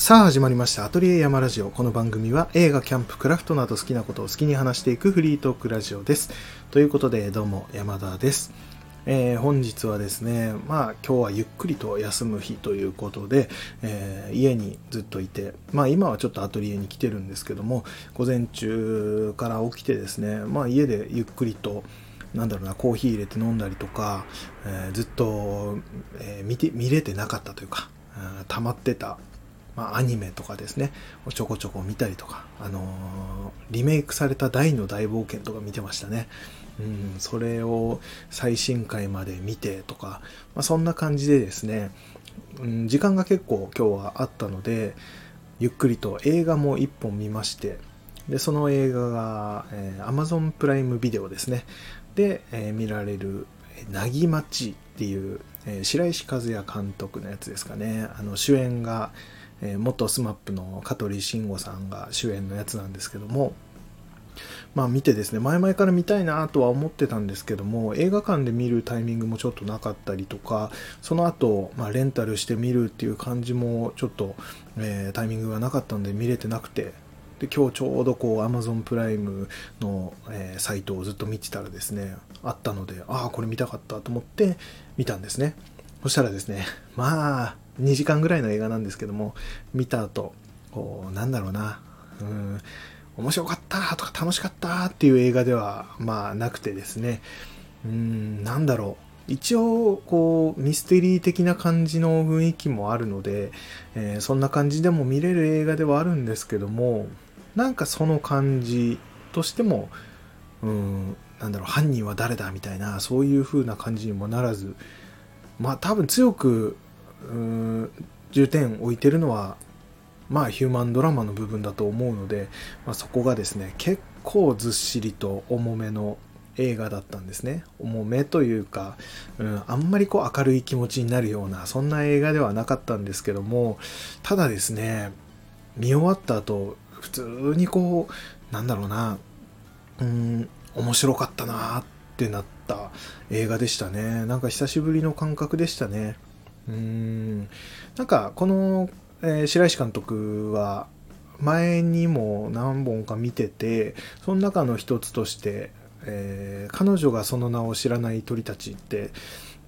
さあ始まりましたアトリエ山ラジオ。この番組は映画キャンプクラフトなど好きなことを好きに話していくフリートークラジオです。ということでどうも山田です、えー本日はですねまあ今日はゆっくりと休む日ということで、えー家にずっといてまあ今はちょっとアトリエに来てるんですけども午前中から起きてですねまあ家でゆっくりとなんだろうなコーヒー入れて飲んだりとか、えーずっと、え見て見れてなかったというか、溜まってたまあ、アニメとかですねちょこちょこ見たりとか、あのーリメイクされた「大の大冒険」とか見てましたね、うん、それを最新回まで見てとか、まあ、そんな感じでですね、うん、時間が結構今日はあったのでゆっくりと映画も1本見ましてでその映画が、えー Amazon プライムビデオですね。で、えー見られる「なぎまち」っていう、えー白石和也監督のやつですかね。あの主演が、えー元 SMAP の香取慎吾さんが主演のやつなんですけどもまあ見てですね前々から見たいなとは思ってたんですけども映画館で見るタイミングもちょっとなかったりとかその後、まあレンタルして見るっていう感じもちょっと、えータイミングがなかったんで見れてなくてで今日ちょうどこう Amazon プライムの、えーサイトをずっと見てたらですねあったのでああこれ見たかったと思って見たんですね。そしたらですねまあ2時間ぐらいの映画なんですけども見た後こうなんだろうなうん面白かったとか楽しかったっていう映画ではまあなくてですね。うんなんだろう。一応こうミステリー的な感じの雰囲気もあるので、えーそんな感じでも見れる映画ではあるんですけどもなんかその感じとしてもうんなんだろう犯人は誰だみたいなそういう風な感じにもならずまあ多分強く重点を置いてるのはまあヒューマンドラマの部分だと思うので、まあ、そこがですね結構ずっしりと重めの映画だったんですね。重めというか、うん、あんまりこう明るい気持ちになるようなそんな映画ではなかったんですけどもただですね見終わった後普通にこうなんだろうなうん面白かったなってなった映画でしたね。なんか久しぶりの感覚でしたね。うん。なんかこの、えー白石監督は前にも何本か見ててその中の一つとして、えー彼女がその名を知らない鳥たちって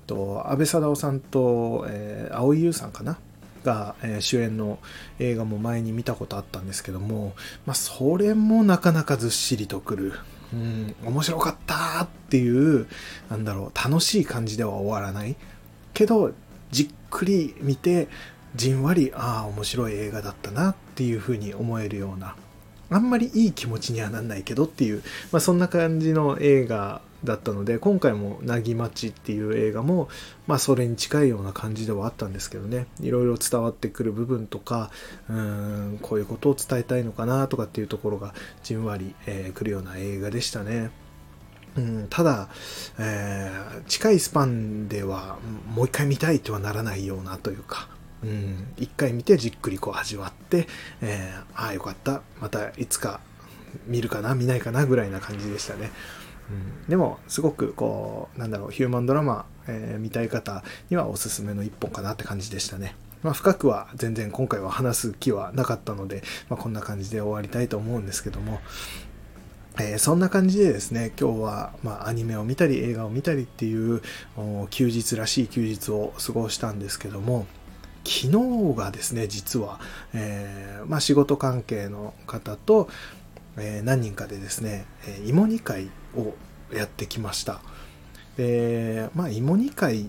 と安倍貞夫さんと、えー蒼井優さんかな？が、えー主演の映画も前に見たことあったんですけども、まあ、それもなかなかずっしりとくる、うん、面白かったっていうなんだろう楽しい感じでは終わらない。けどじっくり見てじんわりああ面白い映画だったなっていうふうに思えるようなあんまりいい気持ちにはなんないけどっていう、まあ、そんな感じの映画だったので今回も「なぎまち」っていう映画も、まあ、それに近いような感じではあったんですけどねいろいろ伝わってくる部分とかうーんこういうことを伝えたいのかなとかっていうところがじんわり、えーくるような映画でしたね。うん、ただ、えー近いスパンではもう一回見たいとはならないようなというか、うん、一回見てじっくりこう味わって、えーああよかったまたいつか見るかな見ないかなぐらいな感じでしたね、うん、でもすごくこうなんだろうヒューマンドラマ、えー見たい方にはおすすめの一本かなって感じでしたね。まあ、深くは全然今回は話す気はなかったので、まあ、こんな感じで終わりたいと思うんですけども、えーそんな感じでですね今日は、まあ、アニメを見たり映画を見たりっていう休日らしい休日を過ごしたんですけども昨日がですね実は、えーまあ、仕事関係の方と、えー何人かでですね、え芋煮会をやってきました。でまあ芋煮会っ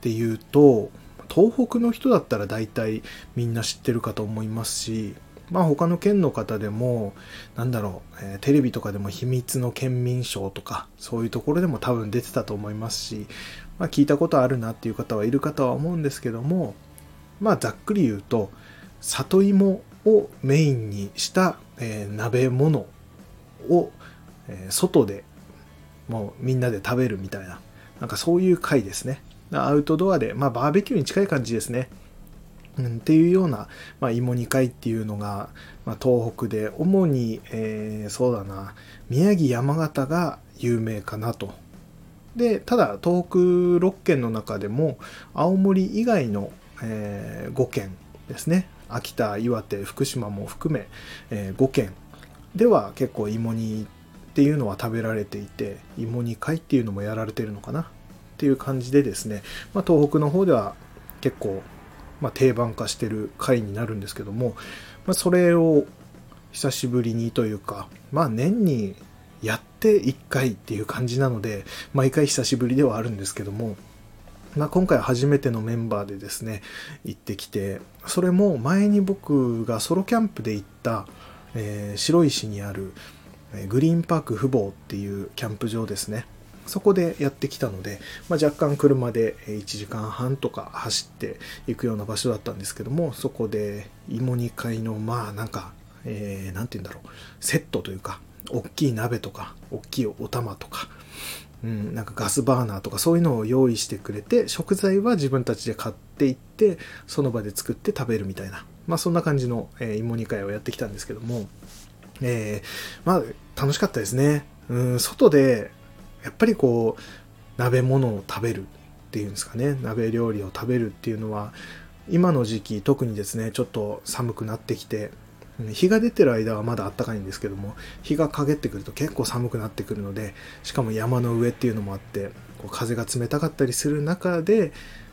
ていうと東北の人だったら大体みんな知ってるかと思いますしまあ他の県の方でもなんだろう、えーテレビとかでも秘密の県民賞とかそういうところでも多分出てたと思いますし、まあ、聞いたことあるなっていう方はいるかとは思うんですけどもまあざっくり言うと里芋をメインにした、えー鍋物を、えー外でもうみんなで食べるみたいななんかそういう回ですね。アウトドアで、まあ、バーベキューに近い感じですね。うん、っていうような、まあ、芋煮会っていうのが、まあ、東北で主に、えーそうだな宮城山形が有名かなと。でただ東北6県の中でも青森以外の、え5県ですね。秋田岩手福島も含め、えー、5県では結構芋煮っていうのは食べられていて芋煮会っていうのもやられてるのかなっていう感じでですね、まあ、東北の方では結構、まあ、定番化してる会になるんですけども、まあ、それを久しぶりにというかまあ年にやって1回っていう感じなので毎回久しぶりではあるんですけどもまあ、今回初めてのメンバーでですね行ってきてそれも前に僕がソロキャンプで行った、えー、白石にあるグリーンパーク富坊っていうキャンプ場ですね。そこでやってきたので、まあ、若干車で1時間半とか走っていくような場所だったんですけどもそこで芋煮会のまあなんか何、えー、て言うんだろうセットというか大きい鍋とか大きいお玉とかうん、なんかガスバーナーとかそういうのを用意してくれて食材は自分たちで買っていってその場で作って食べるみたいな、まあ、そんな感じの、芋煮会をやってきたんですけども、えー、まあ楽しかったですね、うん、外でやっぱりこう鍋物を食べるっていうんですかね。鍋料理を食べるっていうのは今の時期特にですねちょっと寒くなってきて日が出てる間はまだ暖かいんですけども日が陰ってくると結構寒くなってくるのでしかも山の上っていうのもあってこう風が冷たかったりする中で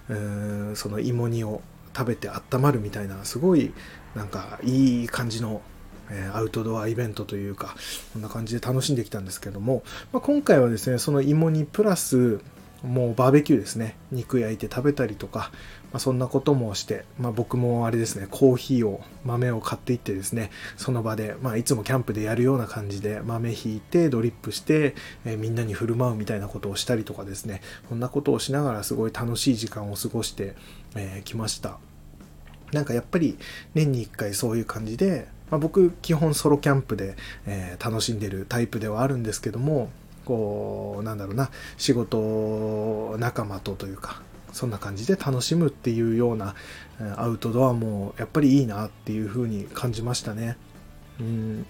うんその芋煮を食べて温まるみたいなすごいなんかいい感じのえアウトドアイベントというかこんな感じで楽しんできたんですけども、まあ、今回はですねその芋煮プラスもうバーベキューですね。肉焼いて食べたりとか、まあ、そんなこともして、まあ、僕もあれですねコーヒーを豆を買っていってですねその場で、まあ、いつもキャンプでやるような感じで豆ひいてドリップして、えー、みんなに振る舞うみたいなことをしたりとかですねこんなことをしながらすごい楽しい時間を過ごしてき、えー、ました。なんかやっぱり年に1回そういう感じで、まあ、僕基本ソロキャンプで、えー、楽しんでるタイプではあるんですけどもこうなんだろうな仕事仲間とというかそんな感じで楽しむっていうようなアウトドアもやっぱりいいなっていう風に感じましたね。うん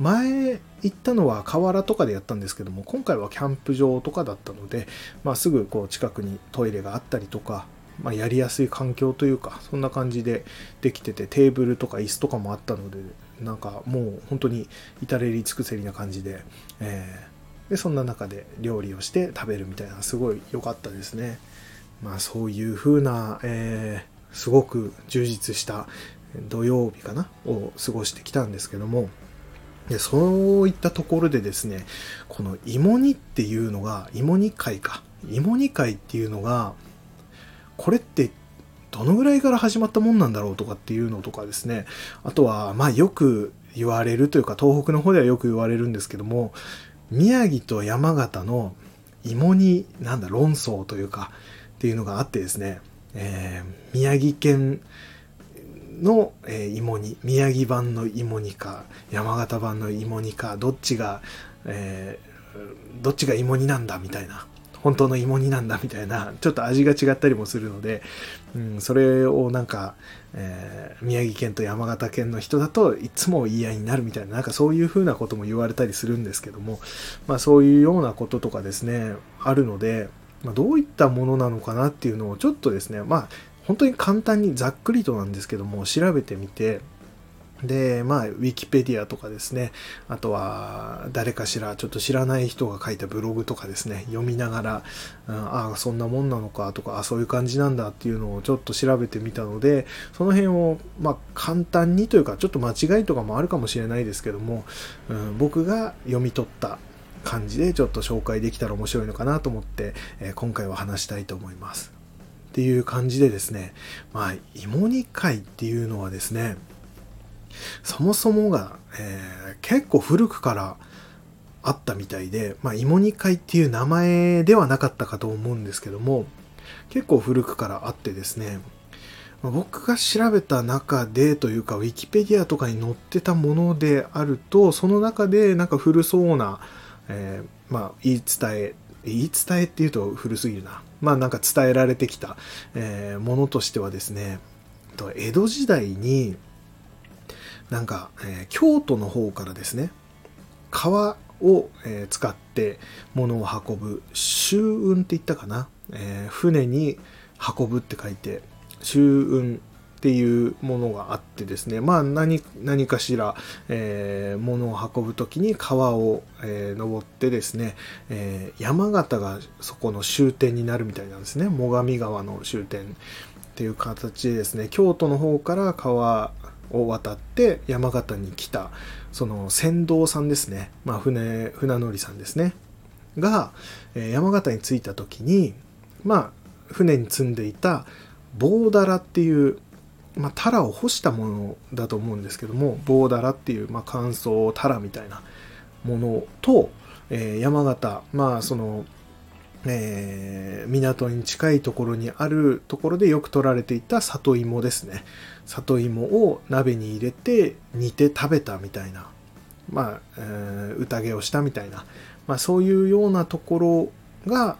前行ったのは河原とかでやったんですけども今回はキャンプ場とかだったので、まあ、すぐこう近くにトイレがあったりとか、まあ、やりやすい環境というかそんな感じでできててテーブルとか椅子とかもあったのでなんかもう本当に至れり尽くせりな感じで、えーでそんな中で料理をして食べるみたいなすごい良かったですね。まあそういう風な、えー、すごく充実した土曜日かなを過ごしてきたんですけどもでそういったところでですねこの芋煮っていうのが芋煮会か。芋煮会っていうのがこれってどのぐらいから始まったもんなんだろうとかっていうのとかですね。あとはまあよく言われるというか東北の方ではよく言われるんですけども宮城と山形の芋煮なんだ論争というかっていうのがあってですね、えー、宮城県の、えー、芋煮宮城版の芋煮か山形版の芋煮かどっちが、えー、どっちが芋煮なんだみたいな本当の芋煮なんだみたいなちょっと味が違ったりもするので、うん、それをなんか、えー、宮城県と山形県の人だといつも言い合いになるみたいななんかそういうふうなことも言われたりするんですけども、まあ、そういうようなこととかですねあるので、まあ、どういったものなのかなっていうのをちょっとですねまあ本当に簡単にざっくりとなんですけども調べてみてで、まあ、ウィキペディアとかですね、あとは、誰かしら、ちょっと知らない人が書いたブログとかですね、読みながら、うん、ああ、そんなもんなのかとか、あそういう感じなんだっていうのをちょっと調べてみたので、その辺を、まあ、簡単にというか、ちょっと間違いとかもあるかもしれないですけども、うん、僕が読み取った感じでちょっと紹介できたら面白いのかなと思って、えー、今回は話したいと思います。っていう感じでですね、まあ、芋煮会っていうのはですね、そもそもが、えー、結構古くからあったみたいで、まあ、芋煮会っていう名前ではなかったかと思うんですけども、結構古くからあってですね、僕が調べた中でというか、ウィキペディアとかに載ってたものであると、その中でなんか古そうな、えー、まあ、言い伝え、言い伝えっていうと古すぎるな。まあなんか伝えられてきた、えー、ものとしてはですね、江戸時代に、なんか、えー、京都の方からですね川を、えー、使って物を運ぶ舟運って言ったかな、えー、船に運ぶって書いて舟運っていうものがあってですね、まあ何何かしら、えー、物を運ぶ時に川を、えー、登ってですね、えー、山形がそこの終点になるみたいなんですね。最上川の終点っていう形でですね、京都の方から川を渡って山形に来た、その船頭さんですね、まあ船、船乗りさんですね、が、え山形に着いた時に、まあ、船に積んでいた棒だらっていうまあ、タラを干したものだと思うんですけども棒だらっていう、まあ、乾燥タラみたいなものと、えー、山形まあその、えー、港に近いところにあるところでよく取られていた里芋ですね里芋を鍋に入れて煮て食べたみたいなまあ、えー、宴をしたみたいな、まあ、そういうようなところが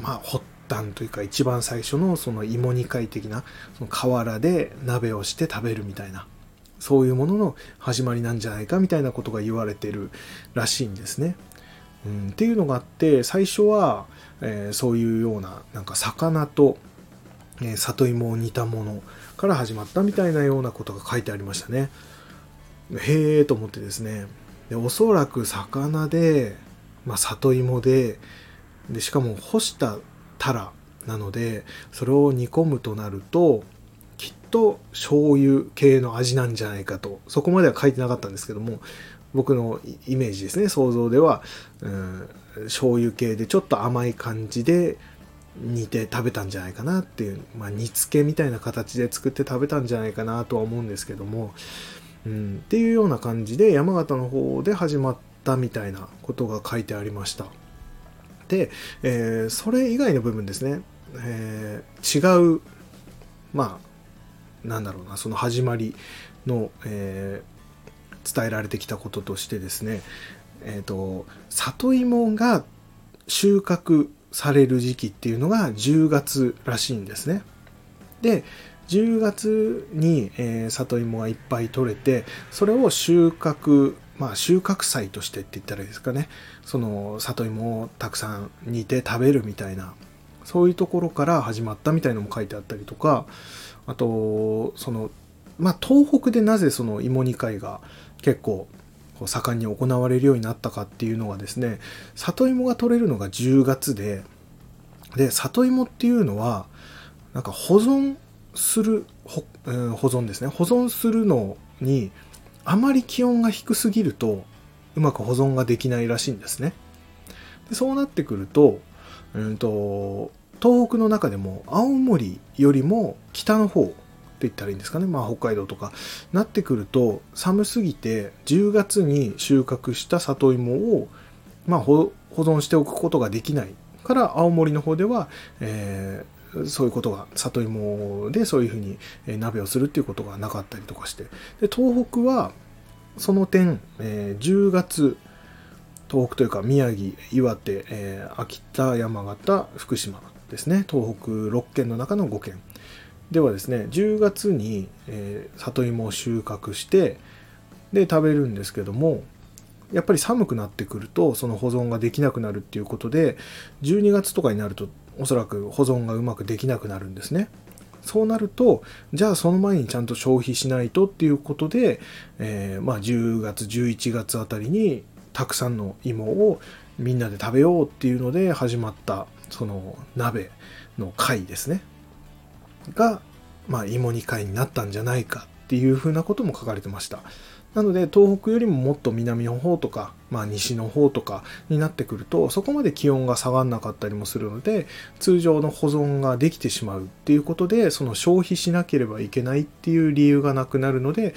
まあほっ端というか一番最初のその芋煮会的なその河原で鍋をして食べるみたいなそういうものの始まりなんじゃないかみたいなことが言われてるらしいんですね。っていうのがあって最初は、えー、そういうようななんか魚と、えー、里芋を煮たものから始まったみたいなようなことが書いてありましたね。へえと思ってですねでおそらく魚で、まあ、里芋ででしかも干したタラなのでそれを煮込むとなるときっと醤油系の味なんじゃないかとそこまでは書いてなかったんですけども僕のイメージですね。想像では、うん、醤油系でちょっと甘い感じで煮て食べたんじゃないかなっていう、まあ、煮付けみたいな形で作って食べたんじゃないかなとは思うんですけども、うん、っていうような感じで山形の方で始まったみたいなことが書いてありました。で、えー、それ以外の部分ですね、えー、違う、まあ、なんだろうな、その始まりの、えー、伝えられてきたこととしてですね、え、ー、と、里芋が収穫される時期っていうのが10月らしいんですね。で、10月に、えー、里芋がいっぱい取れて、それを収穫まあ収穫祭としてって言ったらいいですかねその里芋をたくさん煮て食べるみたいなそういうところから始まったみたいのも書いてあったりとかあとそのまあ東北でなぜその芋煮会が結構盛んに行われるようになったかっていうのはですね里芋が取れるのが10月でで里芋っていうのはなんか保存する保存ですね保存するのにあまり気温が低すぎるとうまく保存ができないらしいんですね。でそうなってくると,、うんと、東北の中でも青森よりも北の方言ったらいいんですかね、まあ、北海道とか。なってくると寒すぎて10月に収穫した里芋を、まあ、保存しておくことができない。から青森の方では、えー、そういうことが里芋でそういうふうに鍋をするっていうことがなかったりとかして。で東北はその点、えー、10月東北というか宮城岩手、えー、秋田山形福島ですね。東北6県の中の5県。ではですね10月に、えー、里芋を収穫してで食べるんですけどもやっぱり寒くなってくるとその保存ができなくなるっていうことで12月とかになるとおそらく保存がうまくできなくなるんですね。そうなるとじゃあその前にちゃんと消費しないとっていうことで、えー、まあ、10月11月あたりにたくさんの芋をみんなで食べようっていうので始まったその鍋の会ですねが、まあ、芋煮会になったんじゃないかっていうふうなことも書かれてました。なので東北よりももっと南の方とか、まあ、西の方とかになってくるとそこまで気温が下がらなかったりもするので通常の保存ができてしまうっていうことでその消費しなければいけないっていう理由がなくなるので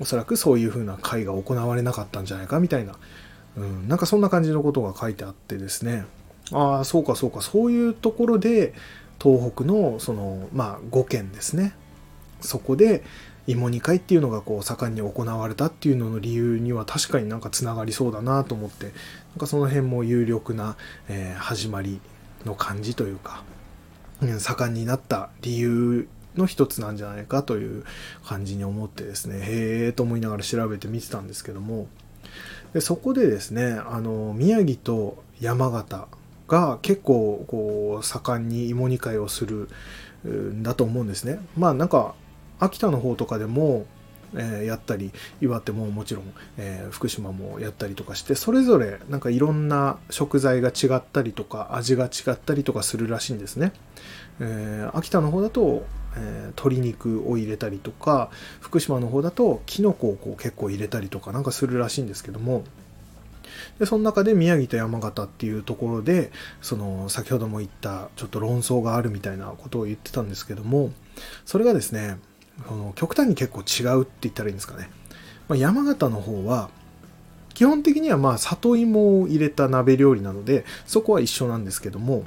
おそらくそういうふうな会が行われなかったんじゃないかみたいな、うん、なんかそんな感じのことが書いてあってですねああそうかそうかそういうところで東北のそのまあ5県ですね。そこで芋煮会っていうのがこう盛んに行われたっていうのの理由には確かになんかつながりそうだなと思ってなんかその辺も有力な、えー、始まりの感じというか、うん、盛んになった理由の一つなんじゃないかという感じに思ってですねへえと思いながら調べてみてたんですけども。でそこでですねあの宮城と山形が結構こう盛んに芋煮会をするんだと思うんですねまあなんか秋田の方とかでも、えー、やったり岩手ももちろん、えー、福島もやったりとかしてそれぞれなんかいろんな食材が違ったりとか味が違ったりとかするらしいんですね。えー、秋田の方だと、えー、鶏肉を入れたりとか福島の方だときのこをこう結構入れたりとかなんかするらしいんですけどもでその中で宮城と山形っていうところでその先ほども言ったちょっと論争があるみたいなことを言ってたんですけどもそれがですねその極端に結構違うって言ったらいいんですかね、まあ、山形の方は基本的にはまあ里芋を入れた鍋料理なのでそこは一緒なんですけども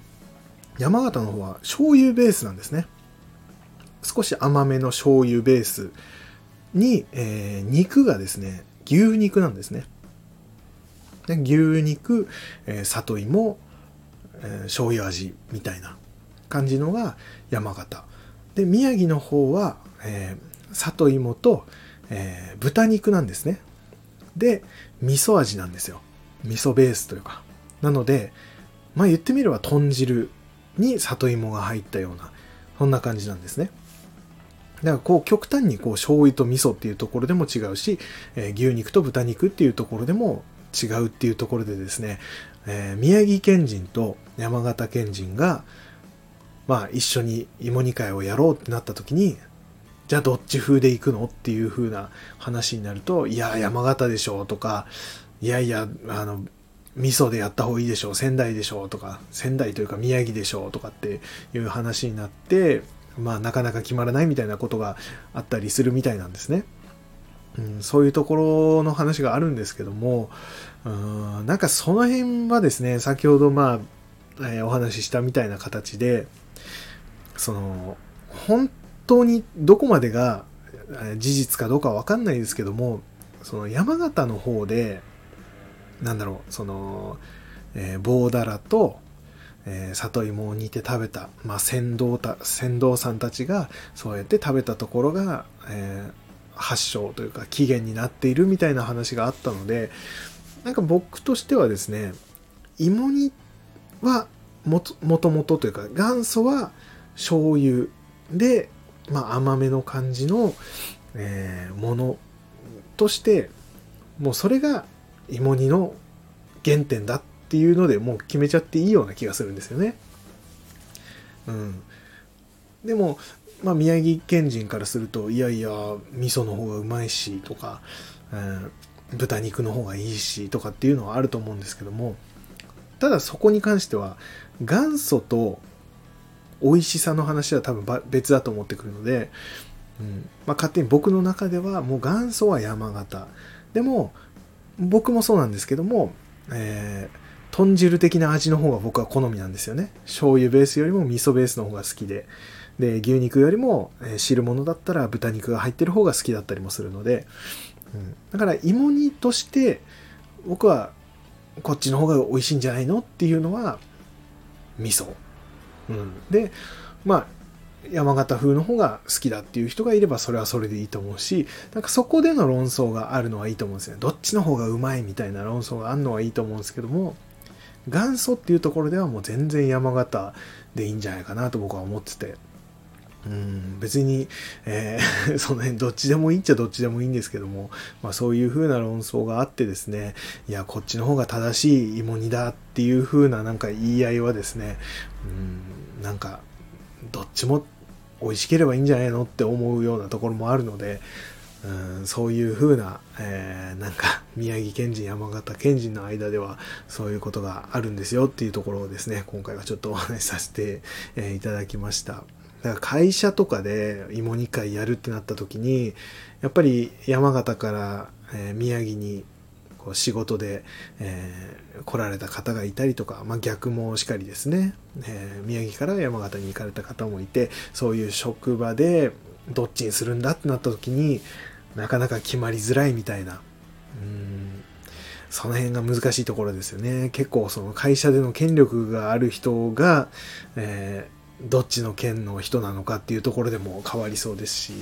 山形の方は醤油ベースなんですね。少し甘めの醤油ベースに、えー、肉がですね牛肉なんですね。で牛肉、えー、里芋、えー、醤油味みたいな感じのが山形。で宮城の方は、えー、里芋と、えー、豚肉なんですね。で味噌味なんですよ。味噌ベースというか。なのでまあ言ってみれば豚汁に里芋が入ったようなそんな感じなんですね。だからこう極端にこう醤油と味噌っていうところでも違うし、えー、牛肉と豚肉っていうところでも違うっていうところでですね、えー、宮城県人と山形県人がまあ一緒に芋煮会をやろうってなった時にじゃあどっち風で行くのっていう風な話になるといや山形でしょうとかいやいやあの味噌でやった方がいいでしょう仙台でしょうとか仙台というか宮城でしょうとかっていう話になってまあなかなか決まらないみたいなことがあったりするみたいなんですね。うん、そういうところの話があるんですけども、うん、なんかその辺はですね、先ほどまあ、えー、お話ししたみたいな形で、その、本当にどこまでが事実かどうかわかんないですけども、その山形の方で、なんだろう、その、えー、棒だらと、えー、里芋を煮て食べた、まあ、船頭た船頭さんたちがそうやって食べたところが、えー、発祥というか起源になっているみたいな話があったのでなんか僕としてはですね芋煮はもともとというか元祖は醤油で、まあ、甘めの感じの、えー、ものとしてもうそれが芋煮の原点だっていうのでもう決めちゃっていいような気がするんですよね。うん、でもまあ、宮城県人からするといやいや味噌の方がうまいしとか、えー、豚肉の方がいいしとかっていうのはあると思うんですけどもただそこに関しては元祖と美味しさの話は多分別だと思ってくるので、うんまあ、勝手に僕の中ではもう元祖は山形。でも僕もそうなんですけども、えー、豚汁的な味の方が僕は好みなんですよね。醤油ベースよりも味噌ベースの方が好きで。で牛肉よりも汁物だったら豚肉が入ってる方が好きだったりもするので、うん、だから芋煮として僕はこっちの方が美味しいんじゃないのっていうのは味噌、うん、でまあ山形風の方が好きだっていう人がいればそれはそれでいいと思うしなんかそこでの論争があるのはいいと思うんですね。どっちの方がうまいみたいな論争があるのはいいと思うんですけども元祖っていうところではもう全然山形でいいんじゃないかなと僕は思ってて。うん、別に、えー、その辺どっちでもいいっちゃどっちでもいいんですけども、まあそういう風な論争があってですね、いや、こっちの方が正しい芋煮だっていう風ななんか言い合いはですね、うん、なんか、どっちも美味しければいいんじゃないのって思うようなところもあるので、うん、そういう風な、えー、なんか宮城県人山形県人の間ではそういうことがあるんですよっていうところをですね今回はちょっとお話しさせて、え、いただきました。だから会社とかで芋煮会やるってなった時にやっぱり山形から、えー、宮城にこう仕事で、えー、来られた方がいたりとか、まあ、逆もしかりですね、えー、宮城から山形に行かれた方もいてそういう職場でどっちにするんだってなった時になかなか決まりづらいみたいな。うん。その辺が難しいところですよね。結構その会社での権力がある人が、えーどっちの県の人なのかっていうところでも変わりそうですし、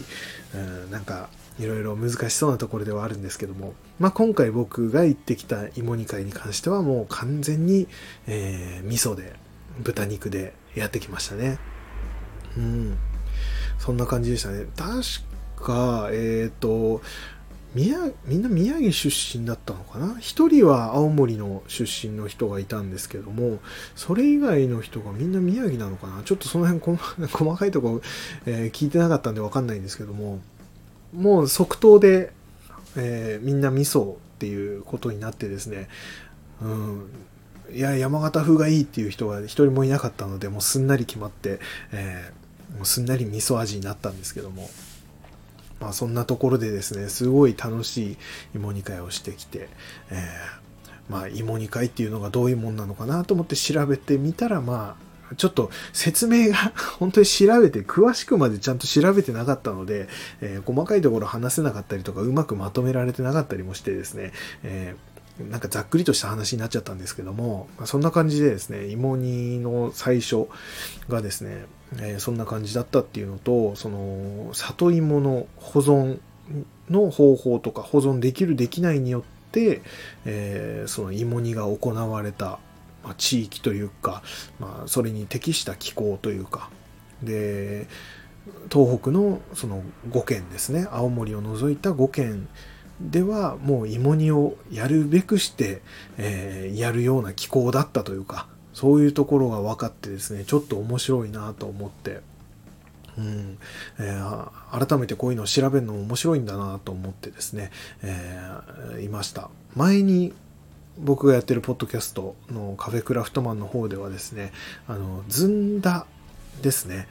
うん、なんかいろいろ難しそうなところではあるんですけども、まあ、今回僕が行ってきた芋煮会に関してはもう完全に、えー、味噌で豚肉でやってきましたね。うん。そんな感じでしたね。確か、えっ、ー、と、宮みんな宮城出身だったのかな？一人は青森の出身の人がいたんですけども、それ以外の人がみんな宮城なのかな？ちょっとその辺 細かいところ、えー、聞いてなかったんでわかんないんですけども、もう即答で、えー、みんな味噌っていうことになってですね、うん、いや、山形風がいいっていう人が一人もいなかったので、もうすんなり決まって、えー、もうすんなり味噌味になったんですけども、まあそんなところでですね、すごい楽しい芋煮会をしてきて、えー、まあ芋煮会っていうのがどういうもんなのかなと思って調べてみたら、まあちょっと説明が 本当に調べて、詳しくまでちゃんと調べてなかったので、えー、細かいところ話せなかったりとか、うまくまとめられてなかったりもしてですね、えーなんかざっくりとした話になっちゃったんですけども、そんな感じでですね、芋煮の最初がですね、えー、そんな感じだったっていうのと、その、里芋の保存の方法とか、保存できるできないによって、えー、その芋煮が行われた、まあ、地域というか、まあ、それに適した気候というか、で、東北のその5県ですね、青森を除いた5県ではもう芋煮をやるべくして、えー、やるような気候だったというかそういうところが分かってですねちょっと面白いなと思って、うんえー、改めてこういうのを調べるのも面白いんだなと思ってですね、えー、いました。前に僕がやってるポッドキャストのカフェクラフトマンの方ではですねあのずんだですね。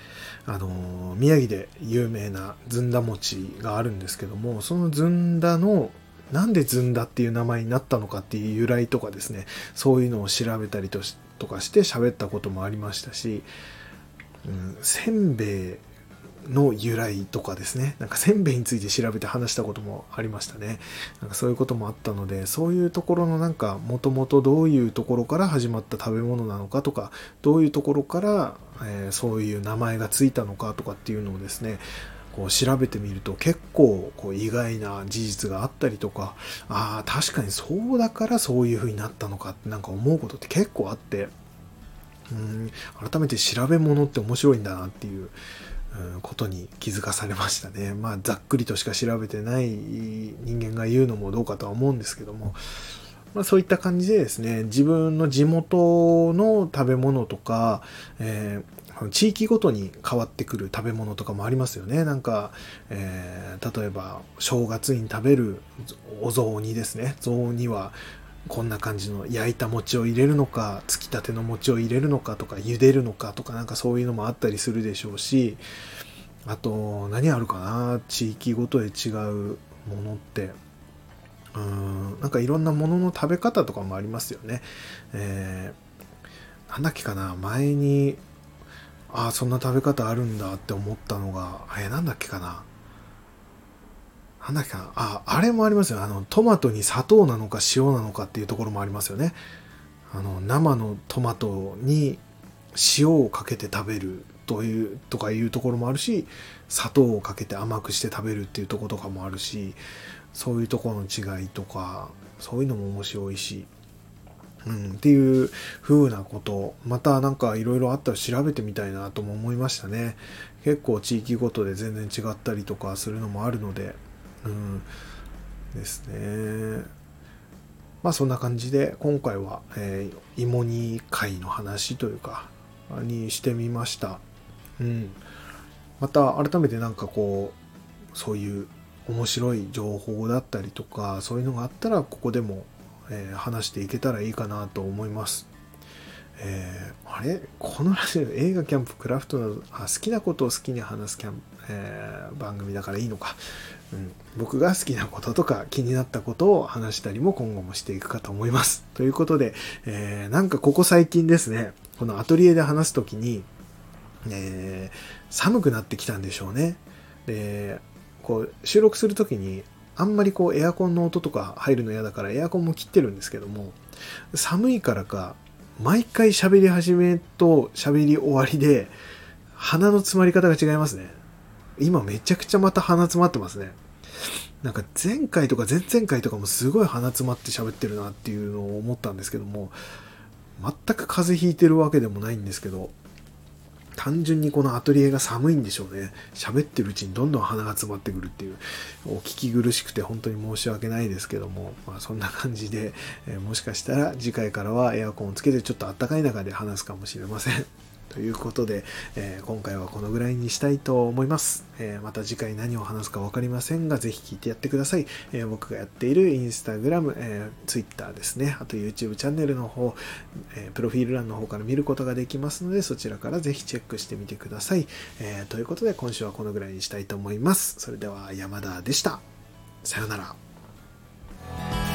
あの、宮城で有名なずんだ餅があるんですけども、そのずんだのなんでずんだっていう名前になったのかっていう由来とかですね、そういうのを調べたりとかして喋ったこともありましたし、うん、せんべいの由来とかですね、なんかせんべいについて調べて話したこともありましたね。なんかそういうこともあったので、そういうところのなんか、もともとどういうところから始まった食べ物なのかとか、どういうところから、えー、そういう名前がついたのかとかっていうのをですね、こう調べてみると結構こう意外な事実があったりとか、ああ、確かにそうだからそういう風になったのかってなんか思うことって結構あって、うん改めて調べ物って面白いんだなっていう、ことに気づかされましたね。まあざっくりとしか調べてない人間が言うのもどうかとは思うんですけども、まあ、そういった感じでですね、自分の地元の食べ物とか、えー、地域ごとに変わってくる食べ物とかもありますよね。なんか、えー、例えば正月に食べるお雑煮ですね。雑煮はこんな感じの焼いた餅を入れるのか、つきたての餅を入れるのかとか、茹でるのかとか、なんかそういうのもあったりするでしょうし、あと、何あるかな地域ごとで違うものって。うーん、なんかいろんなものの食べ方とかもありますよね。えー、なんだっけかな前に、ああ、そんな食べ方あるんだって思ったのが、えー、なんだっけかななんだっけな、あ、あれもありますよ。あの、トマトに砂糖なのか塩なのかっていうところもありますよね。あの、生のトマトに塩をかけて食べるという、とかいうところもあるし、砂糖をかけて甘くして食べるっていうところとかもあるし、そういうところの違いとか、そういうのも面白いし、うん、っていう風なこと、またなんかいろいろあったら調べてみたいなとも思いましたね。結構地域ごとで全然違ったりとかするのもあるので、うん、ですね。まあそんな感じで今回は、えー、芋煮会の話というかにしてみました。うん。また改めてなんかこうそういう面白い情報だったりとかそういうのがあったらここでも、えー、話していけたらいいかなと思います。えー、あれ？このラジオ映画キャンプクラフトなどあ好きなことを好きに話すキャン、えー、番組だからいいのかうん、僕が好きなこととか気になったことを話したりも今後もしていくかと思います。ということで、えー、なんかここ最近ですね、このアトリエで話すときに、え、寒くなってきたんでしょうね。で、こう収録するときにあんまりこうエアコンの音とか入るの嫌だからエアコンも切ってるんですけども、寒いからか、毎回喋り始めと喋り終わりで、鼻の詰まり方が違いますね。今めちゃくちゃまた鼻詰まってますね。なんか前回とか前々回とかもすごい鼻詰まって喋ってるなっていうのを思ったんですけども、全く風邪ひいてるわけでもないんですけど、単純にこのアトリエが寒いんでしょうね。喋ってるうちにどんどん鼻が詰まってくるっていう、お聞き苦しくて本当に申し訳ないですけども、まあそんな感じで、え、もしかしたら次回からはエアコンをつけてちょっとあったかい中で話すかもしれません。ということで、えー、今回はこのぐらいにしたいと思います。えー、また次回何を話すか分かりませんが、ぜひ聞いてやってください。えー、僕がやっているインスタグラム、え Twitter ですね、あと YouTube チャンネルの方、えプロフィール欄の方から見ることができますので、そちらからぜひチェックしてみてください。えということで、今週はこのぐらいにしたいと思います。それでは山田でした。さようなら。